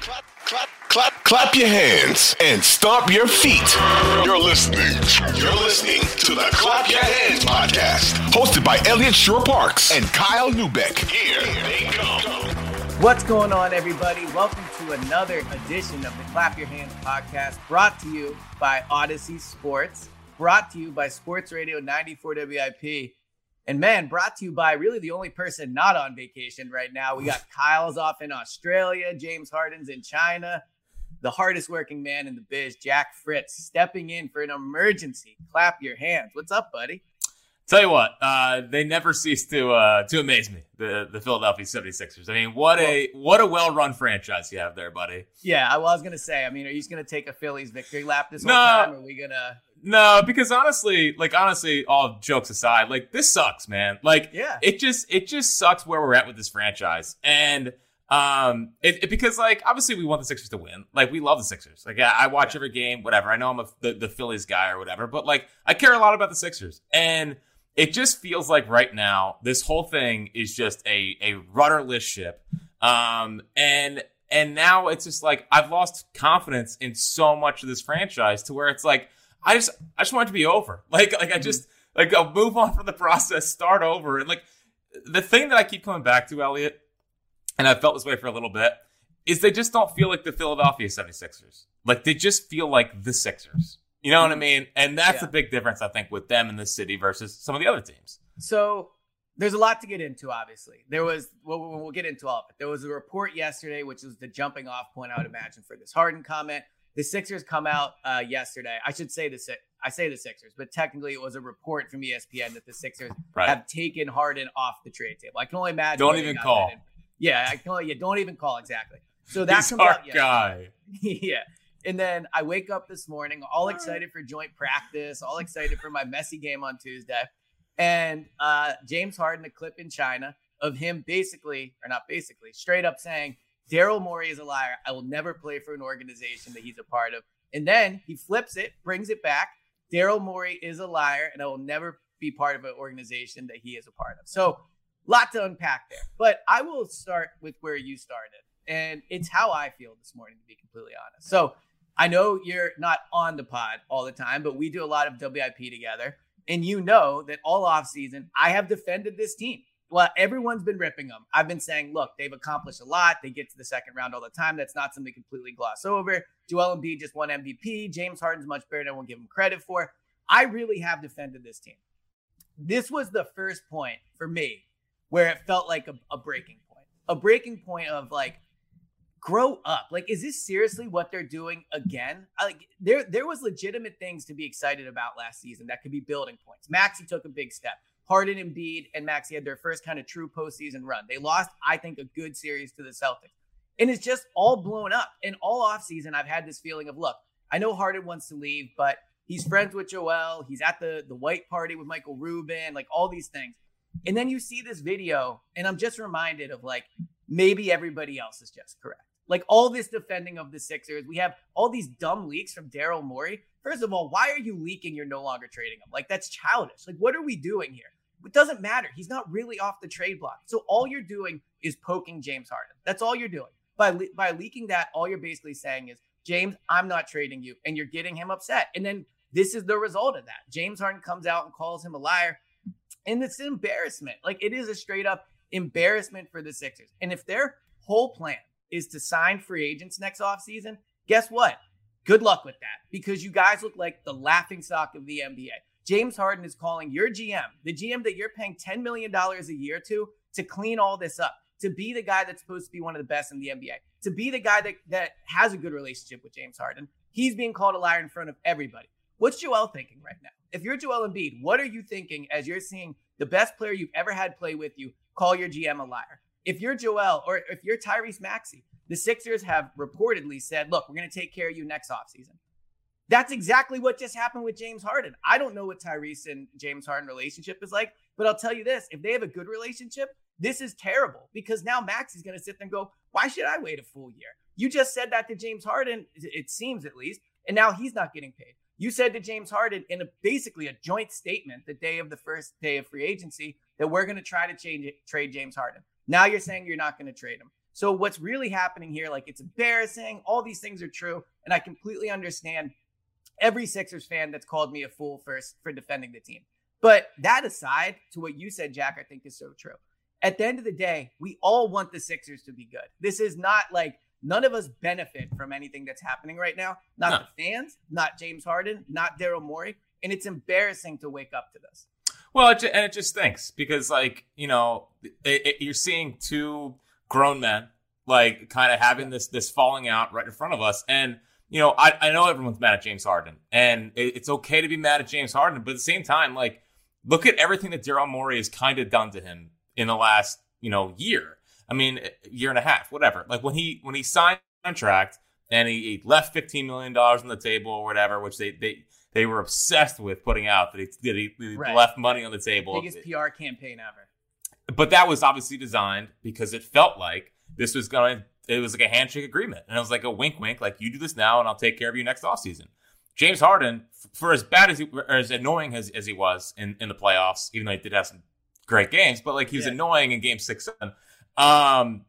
Clap, clap, clap, clap your hands and stomp your feet. You're listening. You're listening to the Clap Your Hands podcast, hosted by Elliot Shore Parks and Kyle Neubeck. Here they come. What's going on, everybody? Welcome to another edition of the Clap Your Hands podcast, brought to you by Audacy Sports, brought to you by Sports Radio 94 WIP. And man, brought to you by really the only person not on vacation right now. We got Kyle's off in Australia, James Harden's in China, the hardest working man in the biz, Jack Fritz, stepping in for an emergency. Clap your hands. What's up, buddy? Tell you what, uh, they never cease to uh, to amaze me. The the Philadelphia 76ers. I mean, what a what a well run franchise you have there, buddy. Yeah, I was gonna say. I mean, are you just gonna take a Phillies victory lap this whole No. time? Or are we gonna? No, because honestly, like honestly, all jokes aside, like this sucks, man. Like, Yeah. it just it just sucks where we're at with this franchise, and um, it, it- because like obviously we want the Sixers to win. Like we love the Sixers. Like I, I watch every game, whatever. I know I'm a, the the Phillies guy or whatever, but like I care a lot about the Sixers, and it just feels like right now this whole thing is just a a rudderless ship, um, and and now it's just like I've lost confidence in so much of this franchise to where it's like I just I just want it to be over. Like like I mm-hmm. just like I'll move on from the process, start over, and like the thing that I keep coming back to, Eliot, and I've felt this way for a little bit, is they just don't feel like the Philadelphia 76ers. Like they just feel like the Sixers. You know what I mm-hmm. mean? And that's Yeah. the big difference, I think, with them in the city versus some of the other teams. So there's a lot to get into. Obviously, there was. Well, we'll we'll get into all of it. There was a report yesterday, which was the jumping off point, I would imagine, for this Harden comment. The Sixers come out uh, yesterday. I should say the Si- I say the Sixers, but technically it was a report from ESPN that the Sixers Right. have taken Harden off the trade table. I can only imagine. Don't even call. Yeah, I can only. Yeah, don't even call exactly. So that's He's our guy. yeah. And then I wake up this morning, all excited for joint practice, all excited for my Messi game on Tuesday. And uh, James Harden, a clip in China of him basically, or not basically, straight up saying, Daryl Morey is a liar. I will never play for an organization that he's a part of. And then he flips it, brings it back. Daryl Morey is a liar, and I will never be part of an organization that he is a part of. So, lot to unpack there. But I will start with where you started. And it's how I feel this morning, to be completely honest. So, I know you're not on the pod all the time, but we do a lot of WIP together. And you know that all offseason, I have defended this team. Well, everyone's been ripping them. I've been saying, look, they've accomplished a lot. They get to the second round all the time. That's not something completely gloss over. Joel Embiid just won MVP. James Harden's much better than I won't give him credit for. I really have defended this team. This was the first point for me where it felt like a, a breaking point, a breaking point of like, grow up. Like, is this seriously what they're doing again? Like, there, there was legitimate things to be excited about last season that could be building points. Maxey took a big step. Harden, Embiid, and Maxey had their first kind of true postseason run. They lost, I think, a good series to the Celtics. And it's just all blown up. And all offseason, I've had this feeling of, look, I know Harden wants to leave, but he's friends with Joel. He's at the, the white party with Michael Rubin, like all these things. And then you see this video, and I'm just reminded of like, maybe everybody else is just correct. Like all this defending of the Sixers, we have all these dumb leaks from Daryl Morey. First of all, why are you leaking you're no longer trading him? Like that's childish. Like what are we doing here? It doesn't matter. He's not really off the trade block. So all you're doing is poking James Harden. That's all you're doing. By le- by leaking that, all you're basically saying is, James, I'm not trading you, and you're getting him upset. And then this is the result of that. James Harden comes out and calls him a liar, and it's an embarrassment. Like it is a straight up embarrassment for the Sixers. And if their whole plan is to sign free agents next offseason, guess what? Good luck with that because you guys look like the laughing stock of the NBA. James Harden is calling your GM, the GM that you're paying $10 million a year to, to clean all this up, to be the guy that's supposed to be one of the best in the NBA, to be the guy that, that has a good relationship with James Harden. He's being called a liar in front of everybody. What's Joel thinking right now? If you're Joel Embiid, what are you thinking as you're seeing the best player you've ever had play with you call your GM a liar? If you're Joel or if you're Tyrese Maxey, the Sixers have reportedly said, look, we're going to take care of you next offseason. That's exactly what just happened with James Harden. I don't know what Tyrese and James Harden relationship is like, but I'll tell you this if they have a good relationship, this is terrible because now Max is going to sit there and go, why should I wait a full year? You just said that to James Harden, it seems at least, and now he's not getting paid. You said to James Harden in a basically a joint statement the day of the first day of free agency that we're going to try to change trade James Harden. Now you're saying you're not going to trade him. So what's really happening here, like it's embarrassing. All these things are true, and I completely understand every Sixers fan that's called me a fool for for defending the team. But that aside, to what you said, Jack, I think is so true. At the end of the day, we all want the Sixers to be good. This is not like none of us benefit from anything that's happening right now. Not no. the fans, not James Harden, not Daryl Morey, and it's embarrassing to wake up to this. Well, it, and it just stinks because, like, you know, it, it, you're seeing two grown men like kind of having this this falling out right in front of us, and you know, I, I know everyone's mad at James Harden, and it, it's okay to be mad at James Harden, but at the same time, like, look at everything that Daryl Morey has kind of done to him in the last you know year. I mean, year and a half, whatever. Like when he when he signed contract and he, he left fifteen million dollars on the table or whatever, which they they they were obsessed with putting out that he, that he, he right. left money on the table. Biggest PR campaign ever. But that was obviously designed because it felt like this was going. to It was like a handshake agreement, and it was like a wink, wink, like you do this now, and I'll take care of you next offseason. James Harden, for as bad as he, or as annoying as, as he was in, in the playoffs, even though he did have some great games, but like he was yeah. annoying in Game Six, Seven. Um,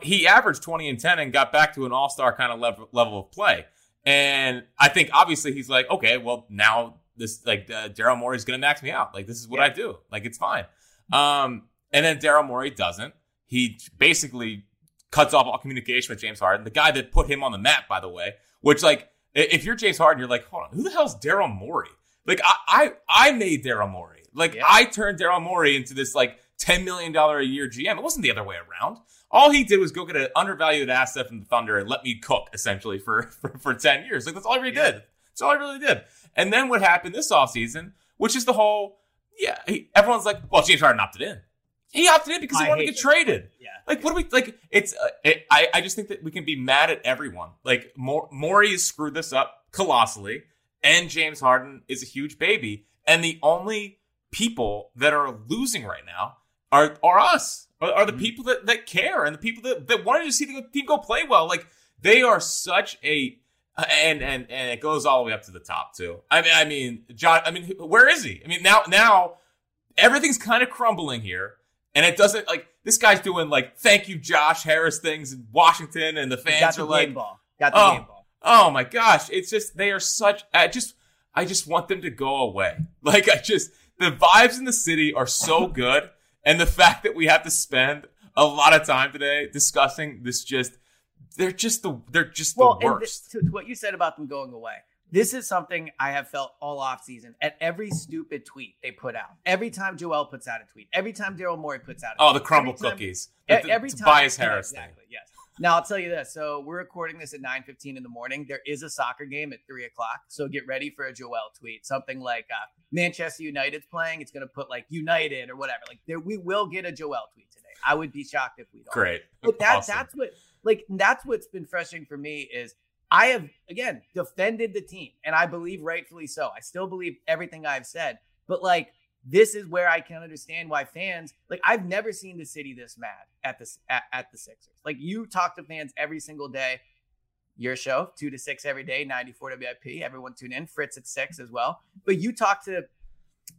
he averaged twenty and ten and got back to an All Star kind of level level of play. And I think obviously he's like, okay, well now this like uh, Daryl Morey is going to max me out. Like this is what yeah. I do. Like it's fine. Um, and then Daryl Morey doesn't. He basically cuts off all communication with James Harden, the guy that put him on the map, by the way. Which like, if you're James Harden, you're like, hold on, who the hell's Daryl Morey? Like I I, I made Daryl Morey. Like yeah. I turned Daryl Morey into this like ten million dollar a year GM. It wasn't the other way around. All he did was go get an undervalued asset from the Thunder and let me cook essentially for for, for ten years. Like that's all he really yeah. did. That's all I really did. And then what happened this offseason, which is the whole yeah, he, everyone's like, well, James Harden opted in. He opted in because he I wanted to get traded. Yeah. Like, what do we like? It's uh, it, I I just think that we can be mad at everyone. Like, Morey has screwed this up colossally, and James Harden is a huge baby, and the only people that are losing right now are are us. Are, are the mm-hmm. people that that care and the people that that wanted to see the team go play well. Like, they are such a and and and it goes all the way up to the top too. I mean, I mean, John. I mean, where is he? I mean, now now everything's kind of crumbling here. And it doesn't like this guy's doing like thank you Josh Harris things in Washington, and the fans the are like, ball. Got the oh, game ball. oh my gosh, it's just they are such. I just I just want them to go away. Like I just the vibes in the city are so good, and the fact that we have to spend a lot of time today discussing this just they're just the they're just well, the worst. Th- to what you said about them going away, this is something I have felt all off season at every stupid tweet they put out. Every time Joel puts out a tweet, every time Daryl Morey puts out. oh, tweet, the crumble every cookies. Time, the, every time, Tobias Harris exactly. Thing. Yes. Now I'll tell you this. So we're recording this at 9:15 in the morning. There is a soccer game at three o'clock. So get ready for a Joel tweet. Something like uh, Manchester United's playing. It's going to put like United or whatever. Like there, we will get a Joel tweet today. I would be shocked if we don't. Great. But that, awesome. that's what like that's what's been frustrating for me is I have, again, defended the team, and I believe rightfully so. I still believe everything I've said, but like, this is where I can understand why fans like I've never seen the city this mad at the at, at, the Sixers. Like you talk to fans every single day. Your show two to six every day, ninety four WIP. Everyone tune in. Fritz at six as well. But you talk to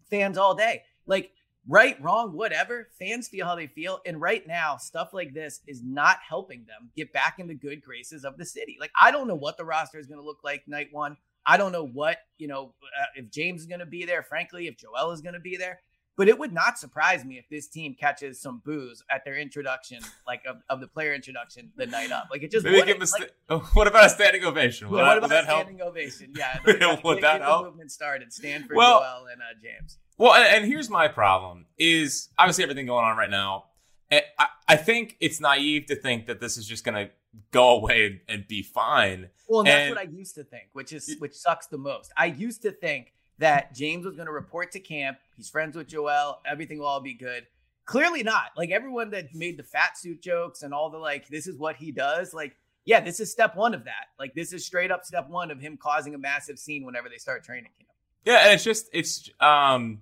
fans all day. Like right, wrong, whatever. Fans feel how they feel. And right now, stuff like this is not helping them get back in the good graces of the city. Like, I don't know what the roster is going to look like night one. I don't know what, you know, uh, if James is going to be there, frankly, if Joel is going to be there. But it would not surprise me if this team catches some booze at their introduction, like of, of the player introduction the night up. Like it just Maybe give us like, the- what about a standing ovation? Would that, what would about that a help? standing ovation? Yeah, Would get- that get the help? movement started. Stanford, Well- Joel, and uh, James. Well, and, and here's my problem: is obviously everything going on right now. I- I think it's naive to think that this is just going to go away and, and be fine. Well, and that's And- what I used to think, which is which sucks the most. I used to think that James was going to report to camp. He's friends with Joel. Everything will all be good. Clearly not. Like everyone that made the fat suit jokes and all the like, this is what he does. Like, yeah, this is step one of that. Like, this is straight up step one of him causing a massive scene whenever they start training camp. Yeah, and it's just it's um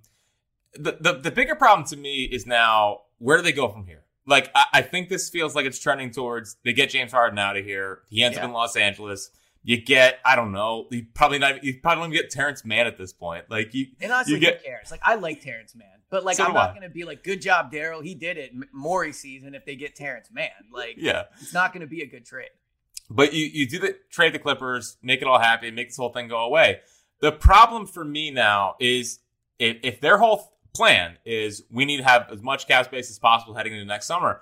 the the, the bigger problem to me is now where do they go from here? Like I, I think this feels like it's trending towards they get James Harden out of here. He ends Yeah. up in Los Angeles. You get I don't know. You probably not. You probably don't even get Terrence Mann at this point. Like you. And honestly, You get- who cares? Like, I like Terrence Mann, but like, So I'm not I. to be like, good job, Daryl. He did it. Morey season if they get Terrence Mann. Like, Yeah. it's not going to be a good trade. But you, you do the trade the Clippers, make it all happy, make this whole thing go away. The problem for me now is if, if their whole plan is we need to have as much cap space as possible heading into next summer,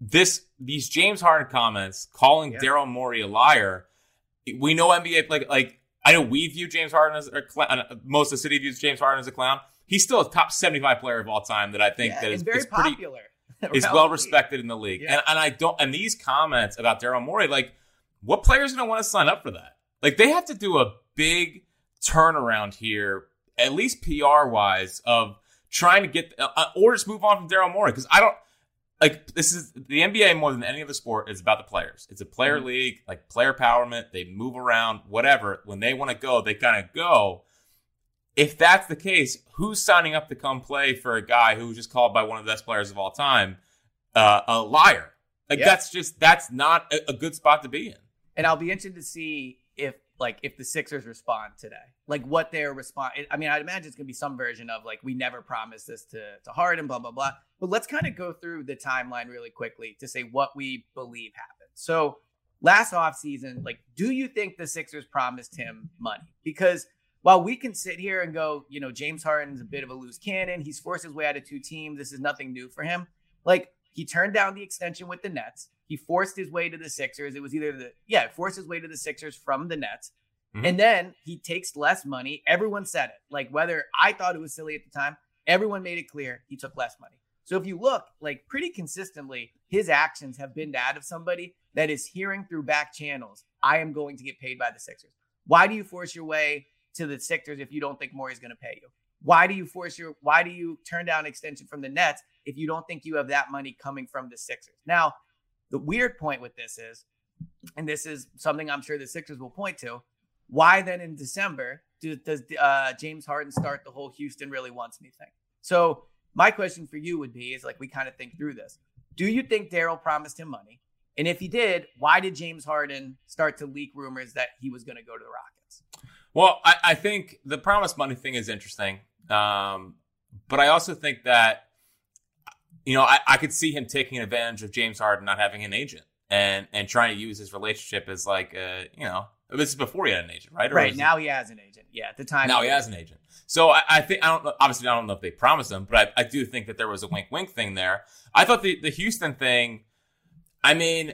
this these James Harden comments calling Yeah. Daryl Morey a liar, we know NBA like like I know we view James Harden as a clown. uh, Most of the city views James Harden as a clown. He's still a top seventy five player of all time that I think Yeah, that is, very is pretty popular. is well respected in the league. Yeah. And and I don't and these comments about Daryl Morey, like, what players gonna want to sign up for that? Like they have to do a big turnaround here, at least PR wise, of trying to get uh, uh, or just move on from Daryl Morey because I don't like this is the NBA more than any other sport is about the players. It's a player Mhm. league, like player empowerment. They move around, whatever. When they want to go, they kind of go. If that's the case, who's signing up to come play for a guy who was just called by one of the best players of all time uh, a liar? Like Yeah. that's just that's not a, a good spot to be in. And I'll be interested to see if like if the Sixers respond today, like what their response. I mean, I'd imagine it's gonna be some version of like we never promised this to to Harden, blah blah blah. But let's kind of go through the timeline really quickly to say what we believe happened. So last offseason, like, do you think the Sixers promised him money? Because while we can sit here and go, you know, James Harden's a bit of a loose cannon. He's forced his way out of two teams. This is nothing new for him. Like he turned down the extension with the Nets. He forced his way to the Sixers. It was either the yeah, forced his way to the Sixers from the Nets. Mhm. And then he takes less money. Everyone said it. Like whether I thought it was silly at the time, everyone made it clear he took less money. So if you look, like pretty consistently, his actions have been that of somebody that is hearing through back channels, I am going to get paid by the Sixers. Why do you force your way to the Sixers if you don't think Morey's going to pay you? Why do you force your why do you turn down extension from the Nets if you don't think you have that money coming from the Sixers? Now, the weird point with this is, and this is something I'm sure the Sixers will point to, why then in December do, does uh, James Harden start the whole Houston really wants me thing? So my question for you would be is like we kind of think through this. Do you think Daryl promised him money? And if he did, why did James Harden start to leak rumors that he was going to go to the Rockets? Well, I, I think the promise money thing is interesting. Um, but I also think that, you know, I, I could see him taking advantage of James Harden not having an agent and, and trying to use his relationship as like, uh, you know, this is before he had an agent, right? Or Right is it- now he has an agent. Yeah, at the time now he has an agent. So I, I think I don't know. Obviously, I don't know if they promised him, but I, I do think that there was a wink, wink thing there. I thought the the Houston thing. I mean,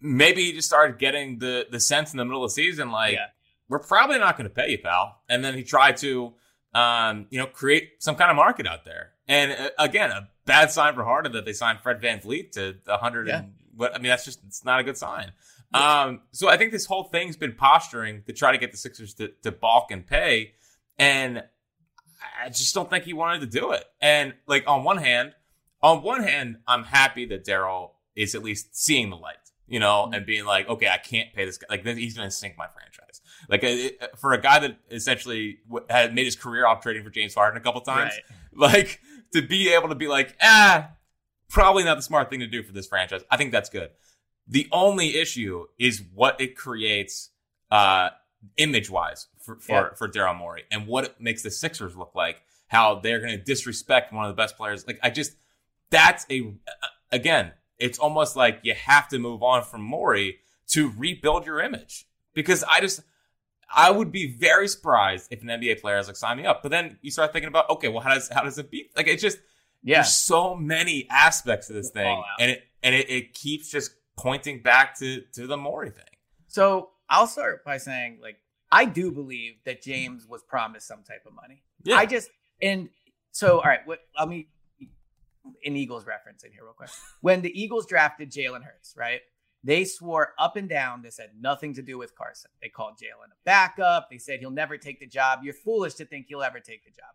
maybe he just started getting the the sense in the middle of the season, like Yeah. we're probably not going to pay you, pal. And then he tried to, um, you know, create some kind of market out there. And uh, again, a bad sign for Harden that they signed Fred VanVleet to hundred Yeah. and what. I mean, that's just it's not a good sign. Um, so I think this whole thing's been posturing to try to get the Sixers to, to balk and pay. And I just don't think he wanted to do it. And like on one hand, on one hand, I'm happy that Daryl is at least seeing the light, you know, and being like, okay, I can't pay this guy. Like he's going to sink my franchise. Like it, for a guy that essentially w- had made his career off trading for James Harden a couple times, Right. like to be able to be like, ah, probably not the smart thing to do for this franchise. I think that's good. The only issue is what it creates, uh, image wise for, for, Yeah. for Daryl Morey and what it makes the Sixers look like, how they're going to disrespect one of the best players. Like, I just, that's a, again, it's almost like you have to move on from Morey to rebuild your image because I just, I would be very surprised if an NBA player is like, sign me up. But then you start thinking about, okay, well, how does how does it be? Like, it's just Yeah. there's so many aspects to this The thing, and it and it, it keeps just pointing back to to the Morey thing. So I'll start by saying, like, I do believe that James was promised some type of money. Yeah. I just and so all right. What let me an Eagles reference in here real quick. When the Eagles drafted Jalen Hurts, right? They swore up and down this had nothing to do with Carson. They called Jalen a backup. They said he'll never take the job. You're foolish to think he'll ever take the job.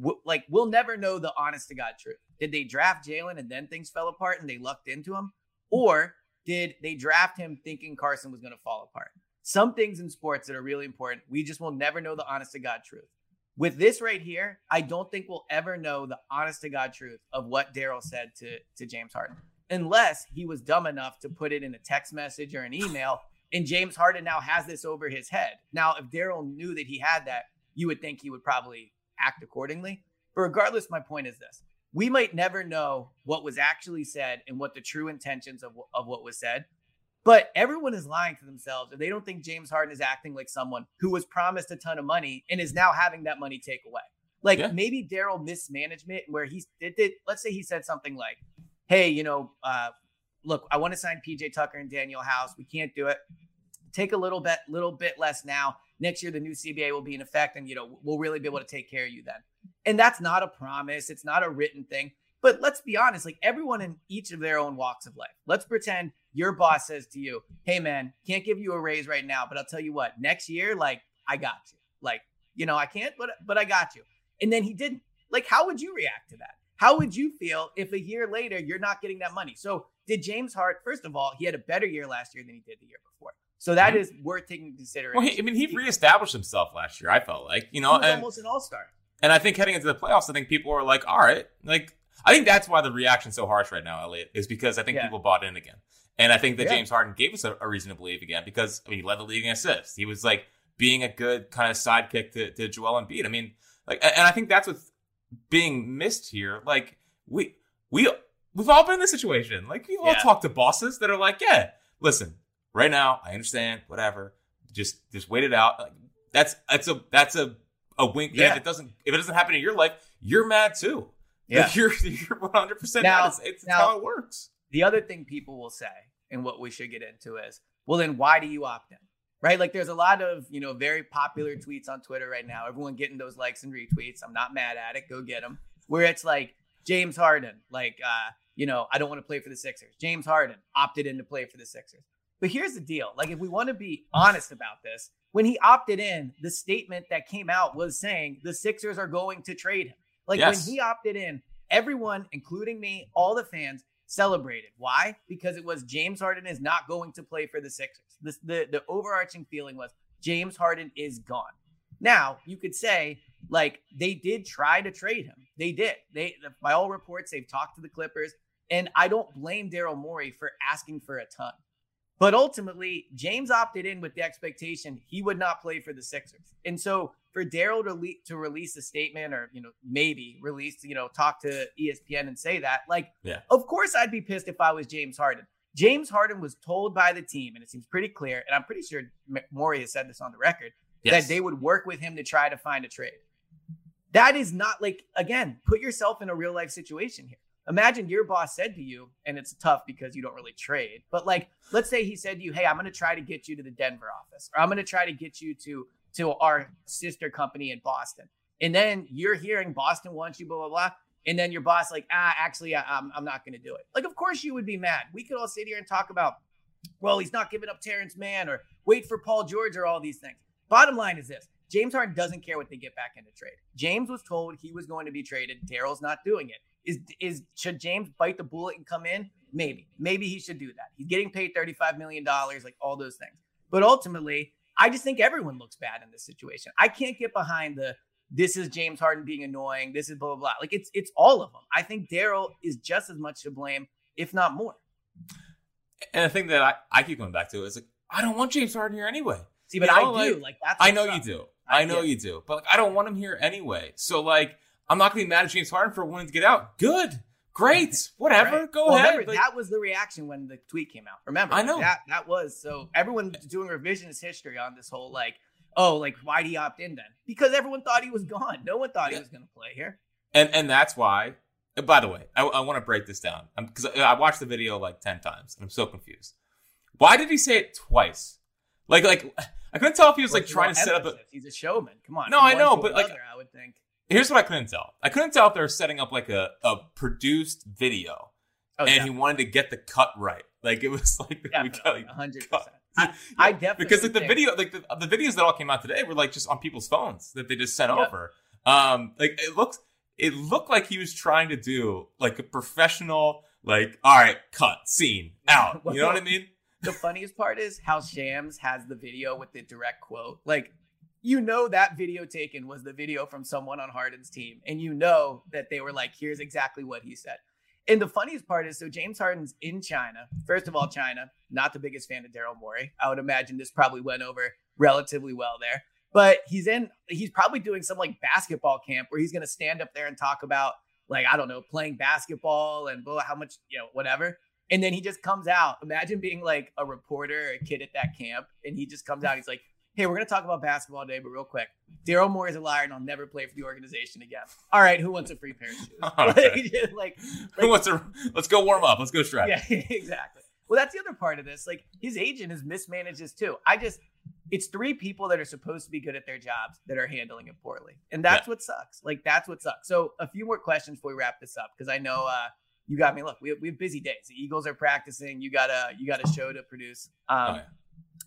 W- like we'll never know the honest to God truth. Did they draft Jalen and then things fell apart and they lucked into him, or did they draft him thinking Carson was going to fall apart? Some things in sports that are really important, we just will never know the honest to God truth. With this right here, I don't think we'll ever know the honest to God truth of what Daryl said to, to James Harden, unless he was dumb enough to put it in a text message or an email. And James Harden now has this over his head. Now, if Daryl knew that he had that, you would think he would probably act accordingly. But regardless, my point is this we might never know what was actually said and what the true intentions of, of what was said. But everyone is lying to themselves if they don't think James Harden is acting like someone who was promised a ton of money and is now having that money take away. Like Yeah. maybe Daryl mismanagement where he did, did, let's say he said something like, Hey, you know, uh, look, I want to sign PJ Tucker and Danuel House. We can't do it. Take a little bit, little bit less now. Next year, the new CBA will be in effect, and you know we'll really be able to take care of you then. And that's not a promise. It's not a written thing. But let's be honest, like everyone in each of their own walks of life. Let's pretend your boss says to you, "Hey, man, can't give you a raise right now, but I'll tell you what, next year, like I got you. Like you know, I can't, but but I got you." And then he didn't. Like, how would you react to that? How would you feel if a year later you're not getting that money? So did James Hart? First of all, he had a better year last year than he did the year before. So that mm-hmm. is worth taking into consideration. Well, he, I mean, he reestablished himself last year. I felt like, you know, and almost an all star. and I think heading into the playoffs, I think people were like, all right, like I think that's why the reaction's so harsh right now, Eliot, is because I think Yeah. people bought in again, and I think that Yeah. James Harden gave us a, a reason to believe again because I mean, he led the league in assists. He was like being a good kind of sidekick to, to Joel Embiid. I mean, like, and I think that's what's being missed here. Like we we we've all been in this situation. Like we've all Yeah. talked to bosses that are like, yeah, listen, right now I understand, whatever. Just just wait it out. Like, that's that's a that's a a wink. Yeah. If it doesn't if it doesn't happen in your life, you're mad too. Yeah. Like, you're you're 100 percent mad. It's, it's now- how it works. The other thing people will say, and what we should get into is, well, then why do you opt in? Right? Like there's a lot of, you know, very popular tweets on Twitter right now. Everyone getting those likes and retweets. I'm not mad at it. Go get them. Where it's like James Harden, like, uh, you know, I don't want to play for the Sixers. James Harden opted in to play for the Sixers. But here's the deal. Like, if we want to be honest about this, when he opted in, the statement that came out was saying the Sixers are going to trade him. Like Yes. when he opted in, everyone, including me, all the fans, celebrated. Why? Because it was James Harden is not going to play for the Sixers. The the overarching feeling was James Harden is gone. Now you could say like they did try to trade him. They did. They by all reports they've talked to the Clippers, and I don't blame Daryl Morey for asking for a ton. But ultimately, James opted in with the expectation he would not play for the Sixers. And so for Daryl to, le- to release a statement or, you know, maybe release, you know, talk to ESPN and say that, like, Yeah. of course I'd be pissed if I was James Harden. James Harden was told by the team, and it seems pretty clear, and I'm pretty sure M- Morey has said this on the record, Yes. that they would work with him to try to find a trade. That is not like, again, put yourself in a real life situation here. Imagine your boss said to you, and it's tough because you don't really trade, but like, let's say he said to you, Hey, I'm going to try to get you to the Denver office, or I'm going to try to get you to, to our sister company in Boston. And then you're hearing Boston wants you, blah, blah, blah. And then your boss, like, ah, actually, I, I'm, I'm not going to do it. Like, of course you would be mad. We could all sit here and talk about, well, he's not giving up Terrence Mann or wait for Paul George or all these things. Bottom line is this James Harden doesn't care what they get back into trade. James was told he was going to be traded. Daryl's not doing it. Is is should James bite the bullet and come in? Maybe. Maybe he should do that. He's getting paid $35 million, like all those things. But ultimately, I just think everyone looks bad in this situation. I can't get behind the this is James Harden being annoying. This is blah blah blah. Like it's it's all of them. I think Daryl is just as much to blame, if not more. And the thing that I, I keep going back to is like, I don't want James Harden here anyway. See, but You know, I do. like, Like, that's I know you do. I know yeah. you do. But like, I don't want him here anyway. So like, I'm not going to be mad at James Harden for wanting to get out. Good. Great. Whatever. Right. Go well, ahead. Remember, Like, that was the reaction when the tweet came out. Remember, I know. that that was so everyone doing revisionist history on this whole like, oh, like why'd he opt in then? Because everyone thought he was gone. No one thought Yeah. he was going to play here. and and that's why. and By the way, I, I want to break this down because I, I watched the video like ten times and I'm so confused. Why did he say it twice? Like like I couldn't tell if he was like Well, trying to set up a. He's a showman. Come on. No, I know, but, like- I would think. Here's what I couldn't tell. I couldn't tell if they were setting up like a, a produced video Oh, and he wanted to get the cut right. Like it was like we Definitely, got like, 100%. cut. I, I definitely because like the video like the, the videos that all came out today were like just on people's phones that they just sent over um like it looks it looked like he was trying to do like a professional like all right cut scene out you know what i mean the funniest part is how Shams has the video with the direct quote. Like, you know that video taken was the video from someone on Harden's team, and you know that they were like, "Here's exactly what he said." And the funniest part is, so James Harden's in China. First of all, China, not the biggest fan of Daryl Morey. I would imagine this probably went over relatively well there. But he's in, he's probably doing some like basketball camp where he's going to stand up there and talk about, like, I don't know, playing basketball and blah, how much, you know, whatever. And then he just comes out. Imagine being like a reporter or a kid at that camp, and he just comes out. He's like, "Hey, we're gonna talk about basketball today, but real quick, Daryl Morey is a liar, and I'll never play for the organization again." All right, who wants a free pair of shoes? Okay. like, like, who wants to let's go warm up let's go stretch yeah, exactly. Well, that's the other part of this. Like his agent has mismanaged this too. I just, it's three people that are supposed to be good at their jobs that are handling it poorly, and that's what sucks. Like that's what sucks. So a few more questions before we wrap this up because I know uh, you got me. Look, we have, we have busy days. The Eagles are practicing. You got a you got a show to produce. Um, Oh, yeah.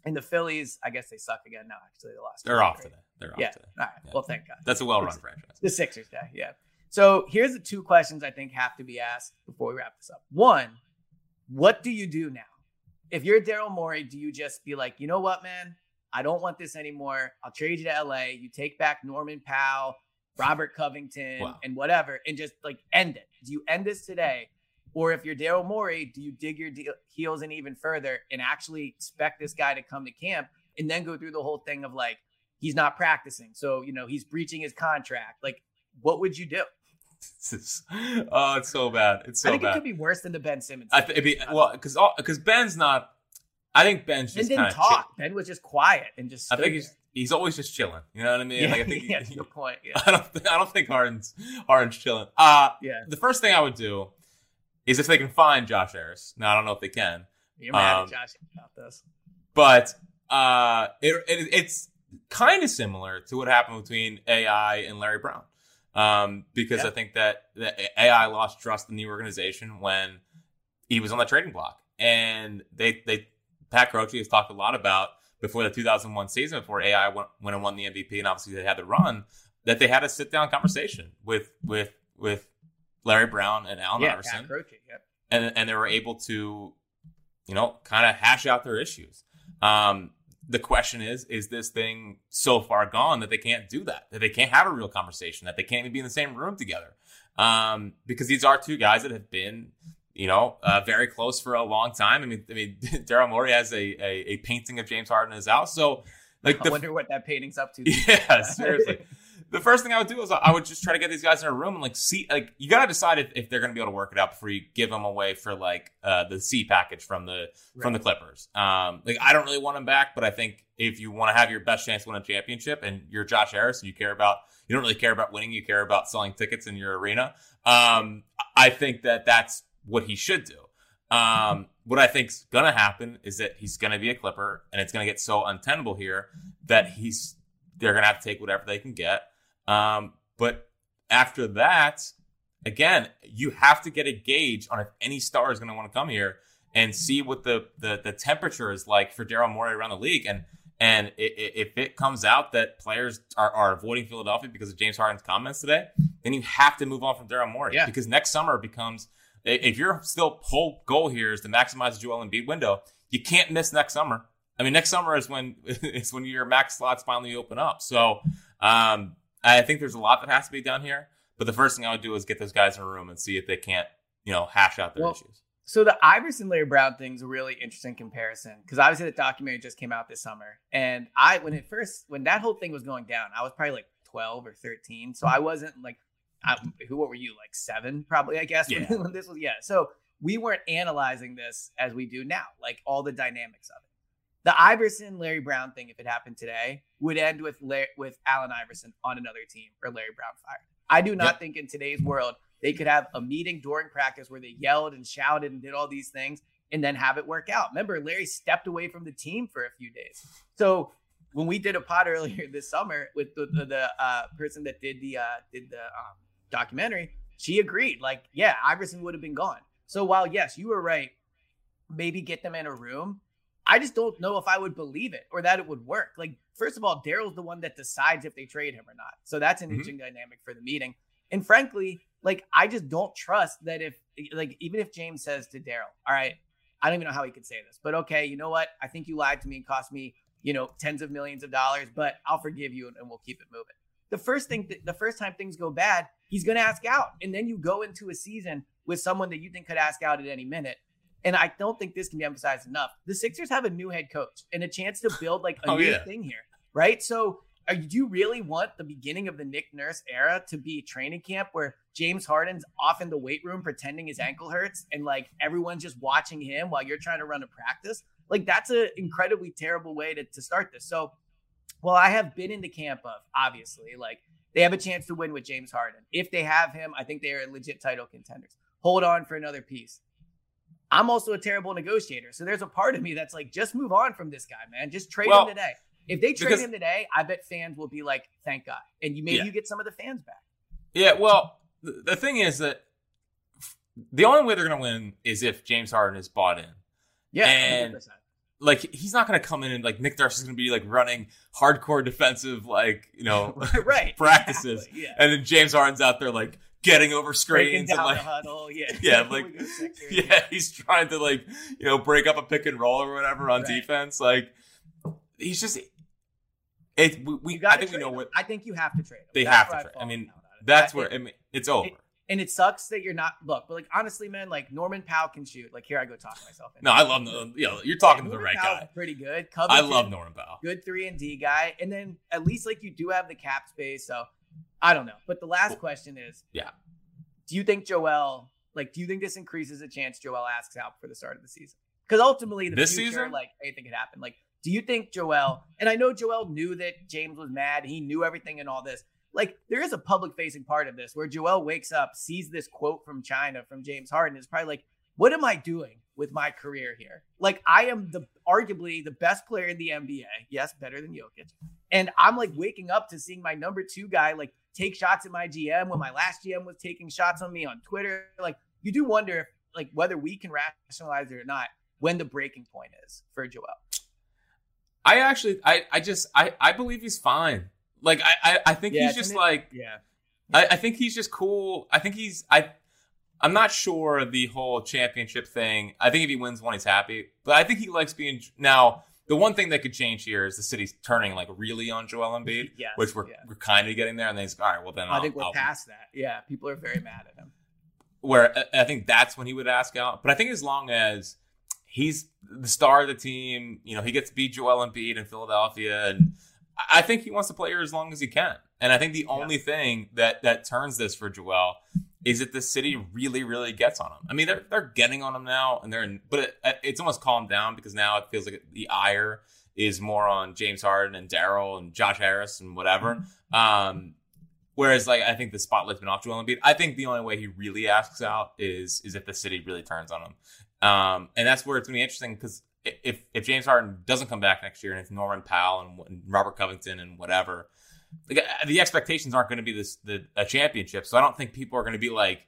And the Phillies, I guess they suck again. No, actually, they lost. they're off today they're off Yeah. today All right. Yeah. Well, thank God. that's a well-run franchise The Sixers day, yeah. So here's the two questions I think have to be asked before we wrap this up. One, what do you do now? If you're Daryl Morey, do you just be like, you know what, man? I don't want this anymore. I'll trade you to LA. You take back Norman Powell, Robert Covington, Wow. and whatever, and just like end it. Do you end this today? Or if you're Daryl Morey, do you dig your de- heels in even further and actually expect this guy to come to camp and then go through the whole thing of like, he's not practicing. So, you know, he's breaching his contract. Like, what would you do? Is- oh it's so bad it's so bad. I think bad it could be worse than the Ben Simmons. I th- it'd be, well because because ben's not i think ben's ben just didn't talk. Ben was just quiet and just. i think he's there. he's always just chilling you know what i mean yeah, like i think yeah, he- point. Yeah, I don't. I don't think Harden's Harden's chilling. Uh yeah. the first thing I would do is if they can find Josh Harris. Now I don't know if they can, You're mad Um, at Josh about this. but uh, it, it, it's kind of similar to what happened between AI and Larry Brown, um, because Yeah. I think that, that AI lost trust in the organization when he was on the trading block, and they they Pat Croce has talked a lot about before the 2001 season, before AI went, went and won the MVP, and obviously they had the run that they had a sit down conversation with with with Larry Brown and Allen Yeah, Iverson Croce. Yep. and and they were able to, you know, kind of hash out their issues. Um, the question is, is this thing so far gone that they can't do that? That they can't have a real conversation? That they can't even be in the same room together? Um, because these are two guys that have been, you know, uh, very close for a long time. I mean, I mean, Daryl Morey has a, a a painting of James Harden in his house, so like I the wonder what that painting's up to. yeah, seriously. The first thing I would do is I would just try to get these guys in a room and like see like you gotta decide if, if they're gonna be able to work it out before you give them away for like uh, the C package from the from the Clippers. Um, like I don't really want them back, but I think if you want to have your best chance to win a championship and you're Josh Harris and you care about you don't really care about winning, you care about selling tickets in your arena. Um, I think that that's what he should do. Um, what I think's gonna happen is that he's gonna be a Clipper, and it's gonna get so untenable here that he's they're gonna have to take whatever they can get. Um, but after that, again, you have to get a gauge on if any star is gonna want to come here and see what the the, the temperature is like for Daryl Morey around the league, and and if it comes out that players are, are avoiding Philadelphia because of James Harden's comments today, then you have to move on from Daryl Morey Yeah. because next summer becomes if your still whole goal here is to maximize the Joel Embiid window, you can't miss next summer. I mean, next summer is when it's when your max slots finally open up. So um, I think there's a lot that has to be done here. But the first thing I would do is get those guys in a room and see if they can't, you know, hash out their Well, issues. So the Iverson Larry Brown thing's a really interesting comparison because obviously the documentary just came out this summer, and I when it first when that whole thing was going down, I was probably like twelve or thirteen, so I wasn't like, I, who what were you like seven probably I guess when, Yeah. when this was yeah. So we weren't analyzing this as we do now, like all the dynamics of it. The Iverson Larry Brown thing, if it happened today, would end with Larry, with Allen Iverson on another team or Larry Brown fired. I do not yep. think in today's world they could have a meeting during practice where they yelled and shouted and did all these things and then have it work out. Remember, Larry stepped away from the team for a few days. So when we did a pod earlier this summer with the the, the uh, person that did the uh, did the um, documentary, she agreed. Like, yeah, Iverson would have been gone. So while yes, you were right, maybe get them in a room. I just don't know if I would believe it or that it would work. Like, first of all, Daryl's the one that decides if they trade him or not. So that's an mm-hmm. interesting dynamic for the meeting. And frankly, like I just don't trust that if like even if James says to Daryl, all right, I don't even know how he could say this, but okay, you know what? I think you lied to me and cost me, you know, tens of millions of dollars, but I'll forgive you and, and we'll keep it moving. The first thing, th- the first time things go bad, he's going to ask out, and then you go into a season with someone that you think could ask out at any minute. And I don't think this can be emphasized enough. The Sixers have a new head coach and a chance to build like a oh, new yeah. thing here, right? So are, do you really want the beginning of the Nick Nurse era to be training camp where James Harden's off in the weight room pretending his ankle hurts and like everyone's just watching him while you're trying to run a practice? Like that's an incredibly terrible way to, to start this. So, well, I have been in the camp of obviously like they have a chance to win with James Harden. If they have him, I think they are legit title contenders. Hold on for another piece. I'm also a terrible negotiator. So there's a part of me that's like, just move on from this guy, man. Just trade well, him today. If they trade because, him today, I bet fans will be like, "Thank God," and you maybe yeah. you get some of the fans back. Yeah, well, the, the thing is that the only way they're going to win is if James Harden is bought in. Yeah, and 100%. like he's not going to come in and like Nick Nurse is going to be like running hardcore defensive like you know right practices, exactly. yeah. and then James Harden's out there like getting over screens and like huddle. yeah, yeah, like yeah, he's trying to like you know break up a pick and roll or whatever on right. defense. Like he's just it, we, we I think we know him. what I think you have to trade. Him. They that's have to. Trade. I mean, that's where I mean, it's over. It, and it sucks that you're not look, but like honestly, man, like Norman Powell can shoot. Like here, I go talk myself. no, I love the. You know, you're talking yeah, to the right Powell's guy. Pretty good. Covington, I love Norman Powell. Good three and D guy, and then at least like you do have the cap space. So I don't know. But the last question is, yeah, do you think Joel? Like, do you think this increases a chance Joel asks out for the start of the season? Because ultimately, the this future, season, like anything could happen. Like, do you think Joel, and I know Joel knew that James was mad, he knew everything and all this. Like, there is a public facing part of this where Joel wakes up, sees this quote from China from James Harden, is probably like, what am I doing with my career here? Like, I am the arguably the best player in the NBA. Yes, better than Jokic. And I'm like waking up to seeing my number two guy like take shots at my GM when my last GM was taking shots on me on Twitter. Like, you do wonder if, like, whether we can rationalize it or not when the breaking point is for Joel. I actually, I, I just, I, I believe he's fine. Like, I, I, I think yeah, he's just like, yeah. I, I think he's just cool. I think he's, I, I'm not sure the whole championship thing. I think if he wins one, he's happy. But I think he likes being now. The one thing that could change here is the city's turning like really on Joel Embiid, yes, which we're yeah. we're kind of getting there. And then he's all right. Well, then I I'll, think we're I'll, past that. Yeah, people are very mad at him. Where I think that's when he would ask out. But I think as long as he's the star of the team. You know, he gets to beat Joel Embiid in Philadelphia, and I think he wants to play here as long as he can. And I think the only yeah. thing that that turns this for Joel is that the city really, really gets on him. I mean, they're they're getting on him now, and they're in, but it, it's almost calmed down because now it feels like the ire is more on James Harden and Daryl and Josh Harris and whatever. Mm-hmm. Um, whereas, like, I think the spotlight's been off Joel Embiid. I think the only way he really asks out is is if the city really turns on him. Um, and that's where it's going to be interesting because if if James Harden doesn't come back next year and if Norman Powell and, and Robert Covington and whatever, like, uh, the expectations aren't going to be this the a championship. So I don't think people are going to be like.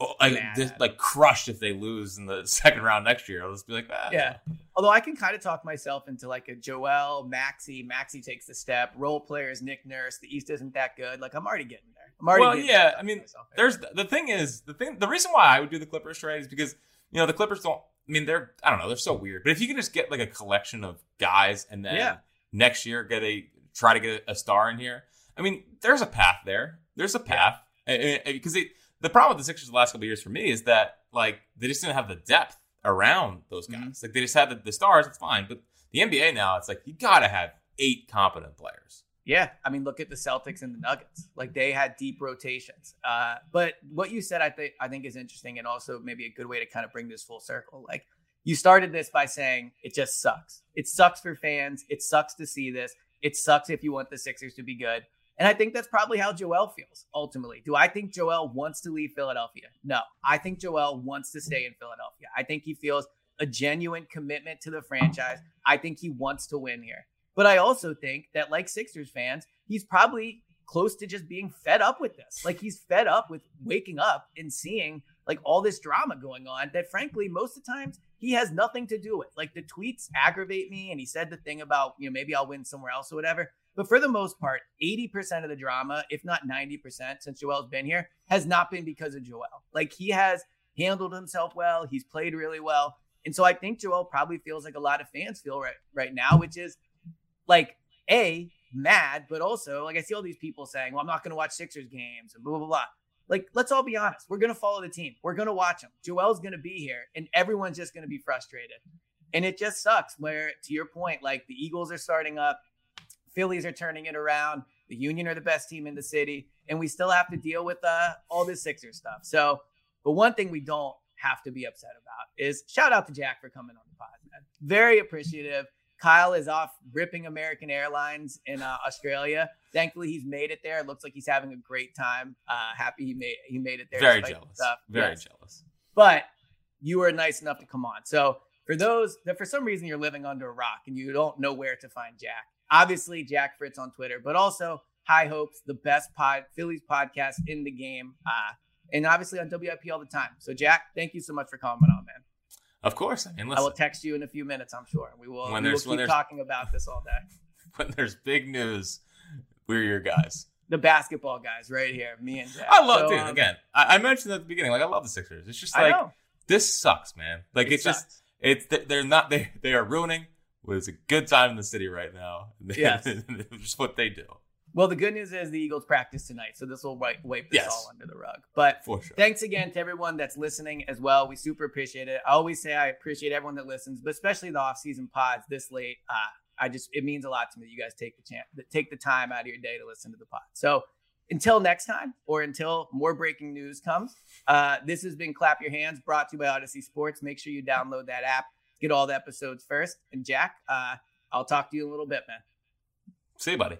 Oh, like, this, like crushed if they lose in the second round next year. I'll just be like, ah. yeah. Although I can kind of talk myself into like a Joel, Maxey, Maxey takes the step. Role players, Nick Nurse. The East isn't that good. Like I'm already getting there. I'm already. Well, yeah. I mean, there's the thing is the thing. The reason why I would do the Clippers trade is because you know, the Clippers don't. I mean, they're I don't know, they're so weird. But if you can just get like a collection of guys and then yeah. next year get a try to get a star in here, I mean, there's a path there. There's a path because yeah. the problem with the Sixers the last couple of years for me is that like they just didn't have the depth around those guys. Mm-hmm. Like they just had the, the stars. It's fine, but the NBA now it's like you gotta have eight competent players. Yeah, I mean, look at the Celtics and the Nuggets. Like they had deep rotations. Uh, but what you said, I think, I think is interesting, and also maybe a good way to kind of bring this full circle. Like You started this by saying it just sucks. It sucks for fans. It sucks to see this. It sucks if you want the Sixers to be good. And I think that's probably how Joel feels ultimately. Do I think Joel wants to leave Philadelphia? No. I think Joel wants to stay in Philadelphia. I think he feels a genuine commitment to the franchise. I think he wants to win here. But I also think that, like Sixers fans, he's probably close to just being fed up with this. Like he's fed up with waking up and seeing like all this drama going on that frankly most of the times he has nothing to do with. Like the tweets aggravate me and he said the thing about, you know, maybe I'll win somewhere else or whatever. But for the most part, 80% of the drama, if not 90% since Joel's been here, has not been because of Joel. Like he has handled himself well, he's played really well. And so I think Joel probably feels like a lot of fans feel right right now, which is like a mad, but also like I see all these people saying, "Well, I'm not going to watch Sixers games," and blah blah blah. Like, let's all be honest. We're going to follow the team. We're going to watch them. Joel's going to be here, and everyone's just going to be frustrated. And it just sucks. Where to your point, like the Eagles are starting up, Phillies are turning it around. The Union are the best team in the city, and we still have to deal with uh, all this Sixers stuff. So, but one thing we don't have to be upset about is shout out to Jack for coming on the pod, man. Very appreciative. Kyle is off ripping American Airlines in uh, Australia. Thankfully, he's made it there. It looks like he's having a great time. Uh, happy he made he made it there. Very jealous. Very yes. jealous. But you were nice enough to come on. So for those that for some reason you're living under a rock and you don't know where to find Jack, obviously Jack Fritz on Twitter, but also High Hopes, the best pod Phillies podcast in the game, uh, and obviously on WIP all the time. So Jack, thank you so much for coming on, man. Of course. I mean, listen, I will text you in a few minutes. I'm sure we will. When we will keep talking about this all day. When there's big news, we're your guys. The basketball guys, right here, me and Jack. I love, so, dude. Um, again, I, I, mentioned at the beginning, like I love the Sixers. It's just like this sucks, man. Like it it's sucks. just it's they're not they they are ruining what is a good time in the city right now. Yes, just what they do. Well, the good news is the Eagles practice tonight, so this will wipe, wipe this yes. all under the rug. But sure. thanks again to everyone that's listening as well. We super appreciate it. I always say I appreciate everyone that listens, but especially the off-season pods this late. Uh, I just it means a lot to me that you guys take the chance, take the time out of your day to listen to the pod. So until next time, or until more breaking news comes, uh, this has been Clap Your Hands, brought to you by Audacy Sports. Make sure you download that app, get all the episodes first. And Jack, uh, I'll talk to you in a little bit, man. See you, buddy.